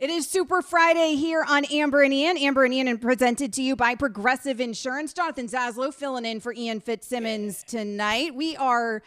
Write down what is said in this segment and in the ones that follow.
It is Super Friday here on Amber and Ian. Amber and Ian and presented to you by Progressive Insurance. Jonathan Zaslow filling in for Ian Fitzsimmons tonight. We are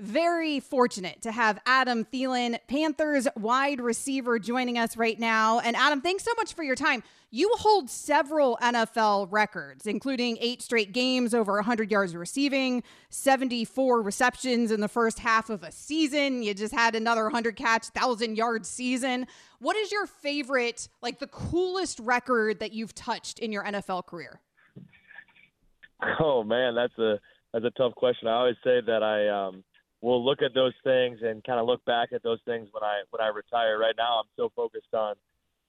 very fortunate to have Adam Thielen, Panthers wide receiver, joining us right now. And Adam, thanks so much for your time. You hold several NFL records, including eight straight games over 100 yards receiving, 74 receptions in the first half of a season. You just had another 100 catch, 1,000 yard season. What is your favorite, like the coolest record that you've touched in your NFL career? Oh man, that's a that's a tough question. I always say that I um, will look at those things and kind of look back at those things when I when I retire. Right now, I'm so focused on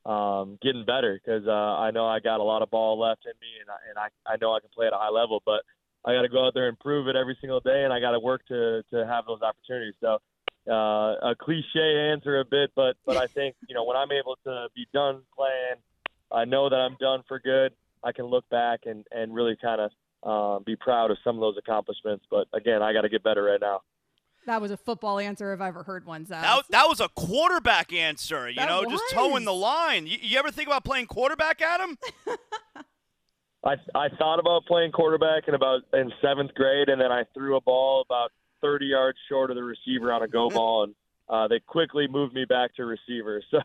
um, getting better because uh, I know I got a lot of ball left in me, and I, and I I know I can play at a high level, but I got to go out there and prove it every single day, and I got to work to to have those opportunities. So uh, a cliche answer a bit, but but I think you know when I'm able to be done playing, I know that I'm done for good. I can look back and and really kind of uh, be proud of some of those accomplishments. But again, I got to get better right now. That was a football answer if I ever heard one. Zach. That, that was a quarterback answer. You That know, was. just toeing the line. You, you ever think about playing quarterback, Adam? I I thought about playing quarterback in about in seventh grade, and then I threw a ball about 30 yards short of the receiver on a go ball, and uh, they quickly moved me back to receiver. So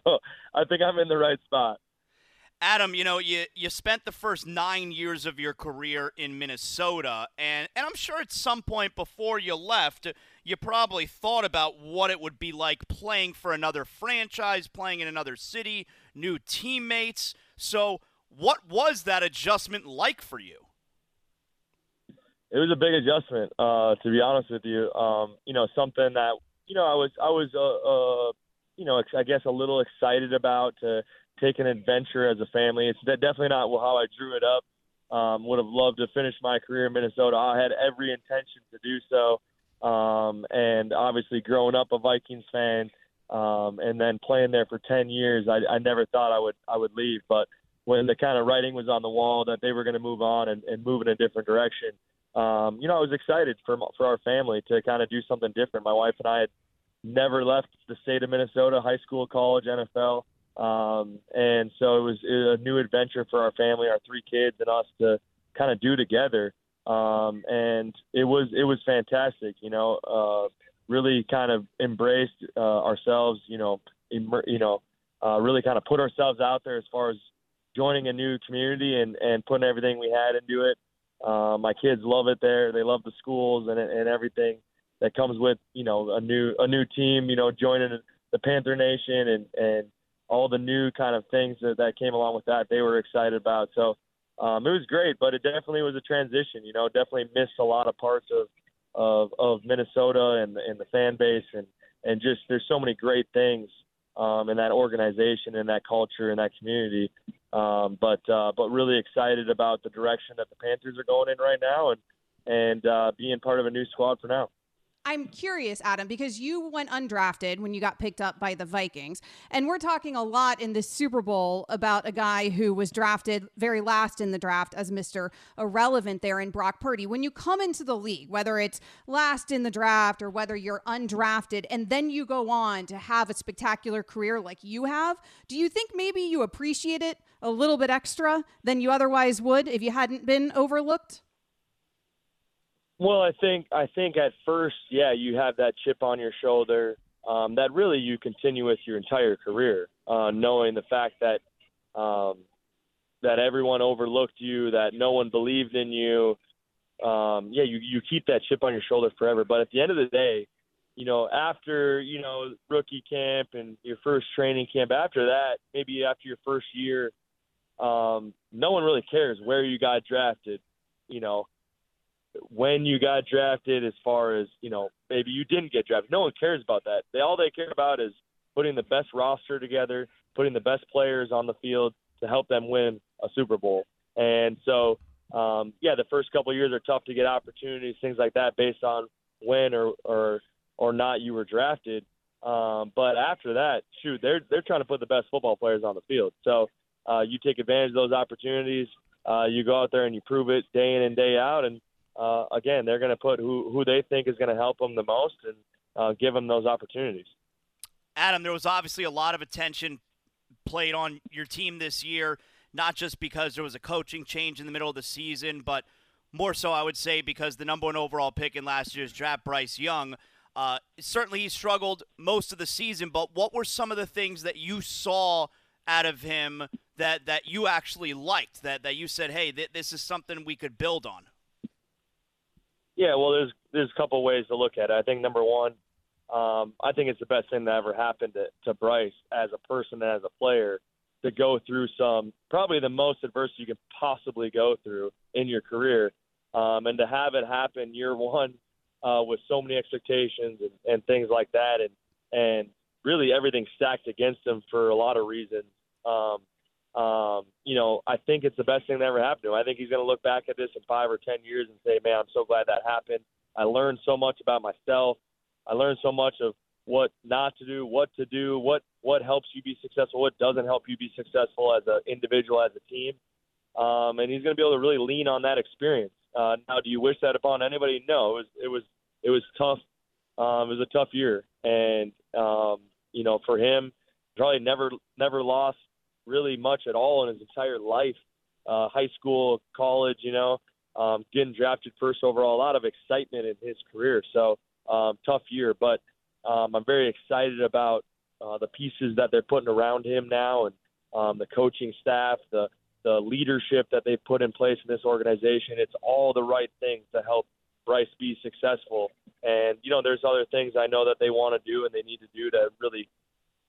I think I'm in the right spot. Adam, you know, you, you spent the first nine years of your career in Minnesota, and, and I'm sure at some point before you left, you probably thought about what it would be like playing for another franchise, playing in another city, new teammates. So, what was that adjustment like for you? It was a big adjustment, uh, to be honest with you. Um, you know, something that you know I was I was uh, uh, you know I guess a little excited about to take an adventure as a family. It's definitely not how I drew it up. Um, would have loved to finish my career in Minnesota. I had every intention to do so. Um, and obviously, growing up a Vikings fan, um, and then playing there for ten years, I, I never thought I would I would leave. But when the kind of writing was on the wall that they were going to move on and, and move in a different direction, um, you know, I was excited for for our family to kind of do something different. My wife and I had never left the state of Minnesota, high school, college, NFL. Um, and so it was, it was a new adventure for our family, our three kids, and us to kind of do together. Um, and it was it was fantastic. You know, uh, really kind of embraced uh, ourselves. You know, immer- you know, uh, really kind of put ourselves out there as far as joining a new community and and putting everything we had into it. Uh, my kids love it there. They love the schools and and everything that comes with you know a new a new team. You know, joining the Panther Nation and and all the new kind of things that, that came along with that they were excited about. So um, it was great, but it definitely was a transition. You know, definitely missed a lot of parts of of, of Minnesota and and the fan base and and just there's so many great things um, in that organization and that culture and that community. Um, but uh, but really excited about the direction that the Panthers are going in right now and and uh, being part of a new squad for now. I'm curious, Adam, because you went undrafted when you got picked up by the Vikings. And we're talking a lot in this Super Bowl about a guy who was drafted very last in the draft as Mr. Irrelevant there in Brock Purdy. When you come into the league, whether it's last in the draft or whether you're undrafted, and then you go on to have a spectacular career like you have, do you think maybe you appreciate it a little bit extra than you otherwise would if you hadn't been overlooked? Well, I think I think at first, yeah, you have that chip on your shoulder um, that really you continue with your entire career, uh, knowing the fact that um, that everyone overlooked you, that no one believed in you. Um, yeah, you you keep that chip on your shoulder forever. But at the end of the day, you know, after you know rookie camp and your first training camp, after that, maybe after your first year, um, no one really cares where you got drafted. You know, when you got drafted as far as you know maybe you didn't get drafted. No one cares about that. They all they care about is putting the best roster together putting the best players on the field to help them win a super bowl. And so um yeah the first couple of years are tough to get opportunities things like that based on when or or or not you were drafted. Um but after that shoot they're they're trying to put the best football players on the field. So uh you take advantage of those opportunities uh you go out there and you prove it day in and day out. And uh, again, they're going to put who who they think is going to help them the most and uh, give them those opportunities. Adam, there was obviously a lot of attention played on your team this year, not just because there was a coaching change in the middle of the season, but more so, I would say, because the number one overall pick in last year's draft, Bryce Young. Uh, certainly, he struggled most of the season, but what were some of the things that you saw out of him that, that you actually liked, that, that you said, hey, th- this is something we could build on? Yeah, well, there's there's a couple ways to look at it. I think number one, um, I think it's the best thing that ever happened to, to Bryce as a person and as a player to go through some probably the most adversity you can possibly go through in your career, um, and to have it happen year one uh, with so many expectations and, and things like that, and and really everything stacked against him for a lot of reasons. Um, um, you know, I think it's the best thing that ever happened to him. I think he's going to look back at this in five or ten years and say, "Man, I'm so glad that happened. I learned so much about myself. I learned so much of what not to do, what to do, what what helps you be successful, what doesn't help you be successful as an individual, as a team." Um, and he's going to be able to really lean on that experience. Uh, now, do you wish that upon anybody? No, it was it was it was tough. Um, it was a tough year, and um, you know, for him, probably never never lost really much at all in his entire life, uh, high school, college, you know, um, getting drafted first overall, a lot of excitement in his career. So um, tough year, but um, I'm very excited about uh, the pieces that they're putting around him now and um, the coaching staff, the the leadership that they've put in place in this organization. It's all the right things to help Bryce be successful. And you know, there's other things I know that they want to do and they need to do to really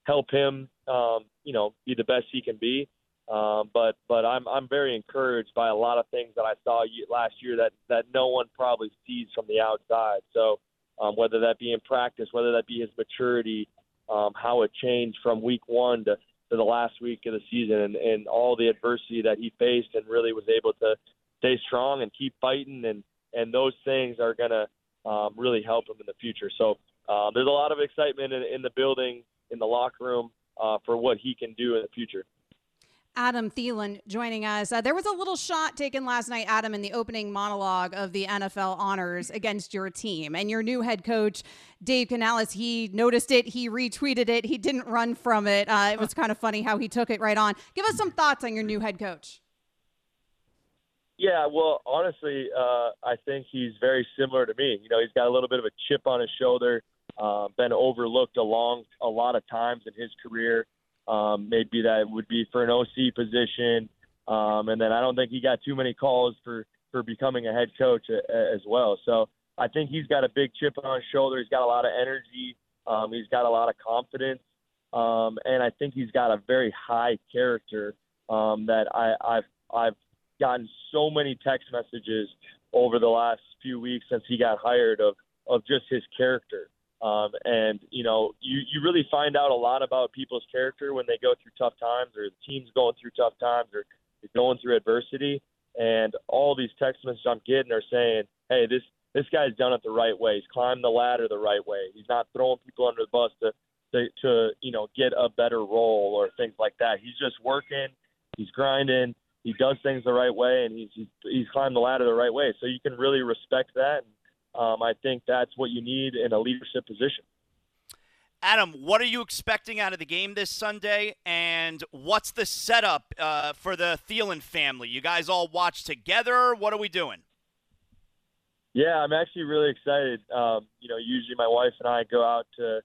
help him, um, you know, be the best he can be. Um, but but I'm I'm very encouraged by a lot of things that I saw last year that that no one probably sees from the outside. So um, whether that be in practice, whether that be his maturity, um, how it changed from week one to, to the last week of the season, and, and all the adversity that he faced, and really was able to stay strong and keep fighting, and and those things are gonna um, really help him in the future. So um, there's a lot of excitement in, in the building in the locker room uh, for what he can do in the future. Adam Thielen joining us. Uh, there was a little shot taken last night, Adam, in the opening monologue of the NFL honors against your team. And your new head coach, Dave Canales, he noticed it, he retweeted it, he didn't run from it. Uh, it was kind of funny how he took it right on. Give us some thoughts on your new head coach. Yeah, well, honestly, uh, I think he's very similar to me. You know, he's got a little bit of a chip on his shoulder uh, been overlooked a long a lot of times in his career. Um, maybe that would be for an OC position, um, and then I don't think he got too many calls for for becoming a head coach a, a, as well. So I think he's got a big chip on his shoulder. He's got a lot of energy. Um, he's got a lot of confidence, um, and I think he's got a very high character um, that I, I've I've gotten so many text messages over the last few weeks since he got hired of of just his character. Um, and you know, you you really find out a lot about people's character when they go through tough times, or the team's going through tough times, or they're going through adversity. And all these text messages I'm getting are saying, "Hey, this this guy's done it the right way. He's climbed the ladder the right way. He's not throwing people under the bus to to, to you know get a better role or things like that. He's just working. He's grinding. He does things the right way, and he's he's, he's climbed the ladder the right way. So you can really respect that. And, um, I think that's what you need in a leadership position. Adam, what are you expecting out of the game this Sunday, and what's the setup uh, for the Thielen family? You guys all watch together. What are we doing? Yeah, I'm actually really excited. Um, you know, usually my wife and I go out to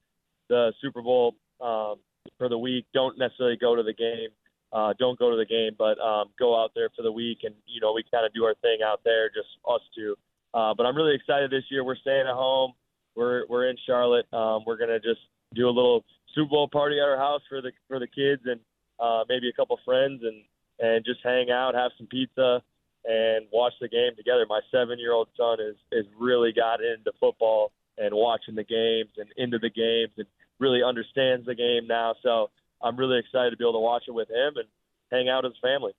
the Super Bowl um, for the week. Don't necessarily go to the game. Uh, don't go to the game, but um, go out there for the week, and you know, we kind of do our thing out there, just us two. Uh, but I'm really excited this year. We're staying at home. We're we're in Charlotte. Um, we're gonna just do a little Super Bowl party at our house for the for the kids and uh, maybe a couple friends and and just hang out, have some pizza, and watch the game together. My seven year old son is is really got into football and watching the games and into the games and really understands the game now. So I'm really excited to be able to watch it with him and hang out as family.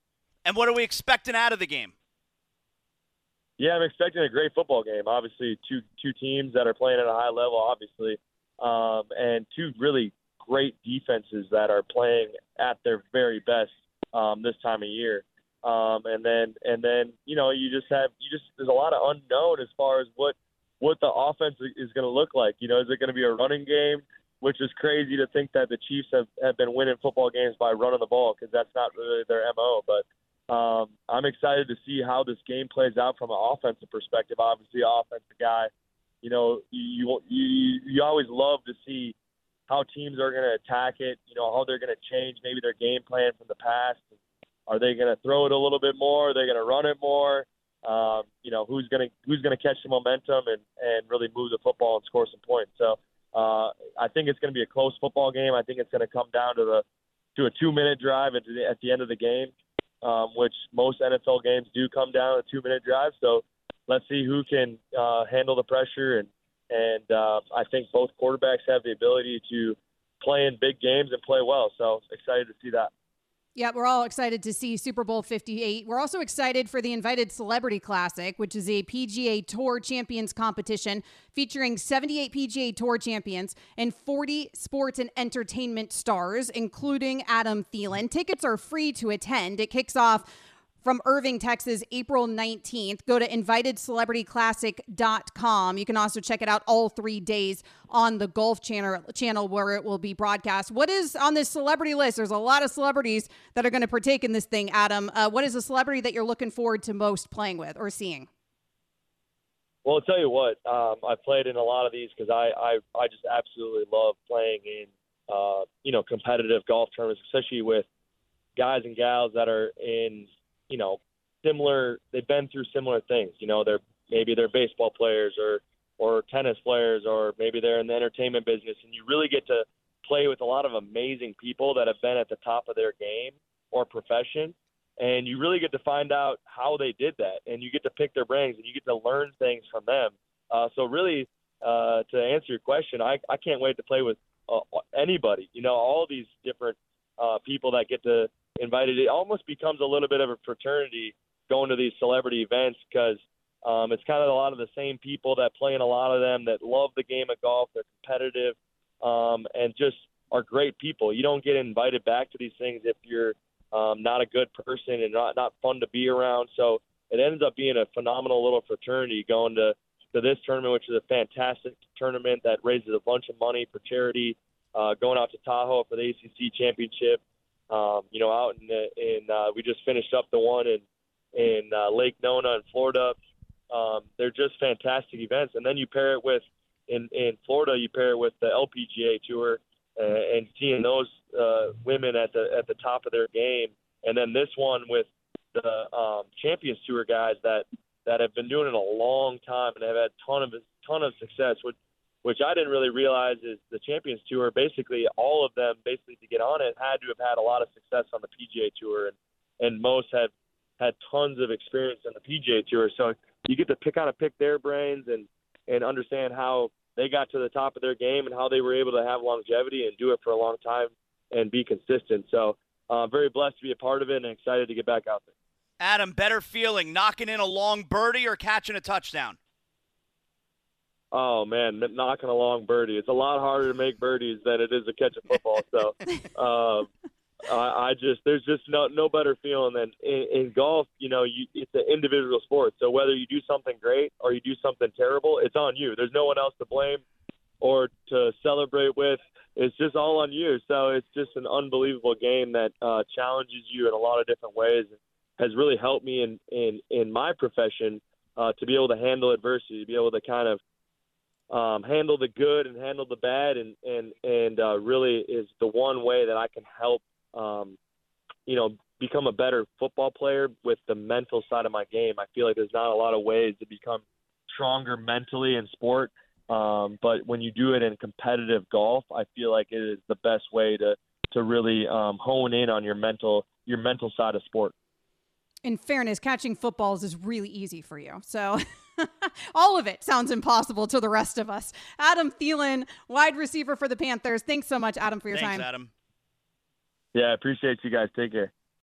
And what are we expecting out of the game? Yeah, I'm expecting a great football game. Obviously, two two teams that are playing at a high level, obviously, um, and two really great defenses that are playing at their very best um, this time of year. Um, and then and then you know you just have you just there's a lot of unknown as far as what what the offense is going to look like. You know, is it going to be a running game which is crazy to think that the Chiefs have, have been winning football games by running the ball because that's not really their MO. But um, I'm excited to see how this game plays out from an offensive perspective. Obviously, offensive guy, you know, you you you always love to see how teams are going to attack it. You know, how they're going to change maybe their game plan from the past. Are they going to throw it a little bit more? Are they going to run it more? Um, you know, who's going to who's going to catch the momentum and and really move the football and score some points. So uh, I think it's going to be a close football game. I think it's going to come down to the to a two minute drive at the, at the end of the game, um, which most NFL games do come down to a two minute drive. So let's see who can uh, handle the pressure and and uh, I think both quarterbacks have the ability to play in big games and play well. So excited to see that. Yeah, we're all excited to see Super Bowl 58. We're also excited for the Invited Celebrity Classic, which is a PGA Tour Champions competition featuring 78 PGA Tour champions and 40 sports and entertainment stars, including Adam Thielen. Tickets are free to attend. It kicks off from Irving, Texas, April 19th. Go to invitedcelebrityclassic.com. You can also check it out all three days on the Golf channel, channel where it will be broadcast. What is on this celebrity list? There's a lot of celebrities that are going to partake in this thing, Adam. Uh, what is a celebrity that you're looking forward to most playing with or seeing? Well, I'll tell you what, um, I played in a lot of these because I, I, I just absolutely love playing in, uh, you know, competitive golf tournaments, especially with guys and gals that are in you know, similar. They've been through similar things. You know, they're maybe they're baseball players or or tennis players or maybe they're in the entertainment business, and you really get to play with a lot of amazing people that have been at the top of their game or profession and you really get to find out how they did that and you get to pick their brains and you get to learn things from them uh, so really uh, to answer your question I, I can't wait to play with uh, anybody you know all these different uh, people that get to invited. It almost becomes a little bit of a fraternity going to these celebrity events because um, it's kind of a lot of the same people that play in a lot of them that love the game of golf. They're competitive um, and just are great people. You don't get invited back to these things if you're um, not a good person and not not fun to be around. So it ends up being a phenomenal little fraternity going to to this tournament, which is a fantastic tournament that raises a bunch of money for charity. Uh, going out to Tahoe for the ACC championship, um, you know, out in the, in uh, we just finished up the one in in uh, Lake Nona in Florida. Um, they're just fantastic events, and then you pair it with in in Florida, you pair it with the LPGA Tour uh, and seeing those uh, women at the at the top of their game, and then this one with the um, Champions Tour guys that that have been doing it a long time and have had ton of ton of success. Which which I didn't really realize is the Champions Tour. Basically, all of them, basically to get on it, had to have had a lot of success on the PGA Tour, and and most had had tons of experience on the PGA Tour. So you get to pick kind of pick their brains and and understand how they got to the top of their game and how they were able to have longevity and do it for a long time and be consistent. So uh, very blessed to be a part of it and excited to get back out there. Adam, better feeling knocking in a long birdie or catching a touchdown? Oh man, knocking a long birdie. It's a lot harder to make birdies than it is to catch a football. So, um, I, I just there's just no no better feeling than in, in golf. You know, you, it's an individual sport. So whether you do something great or you do something terrible, it's on you. There's no one else to blame or to celebrate with. It's just all on you. So it's just an unbelievable game that uh, challenges you in a lot of different ways. And has really helped me in in in my profession uh, to be able to handle adversity, to be able to kind of um, handle the good and handle the bad, and and and uh, really is the one way that I can help, um, you know, become a better football player with the mental side of my game. I feel like there's not a lot of ways to become stronger mentally in sport, um, but when you do it in competitive golf, I feel like it is the best way to to really um, hone in on your mental your mental side of sport. In fairness, catching footballs is really easy for you, so. All of it sounds impossible to the rest of us. Adam Thielen, wide receiver for the Panthers. Thanks so much, Adam, for your time. Thanks, time. Adam. Yeah, I appreciate you guys. Take care.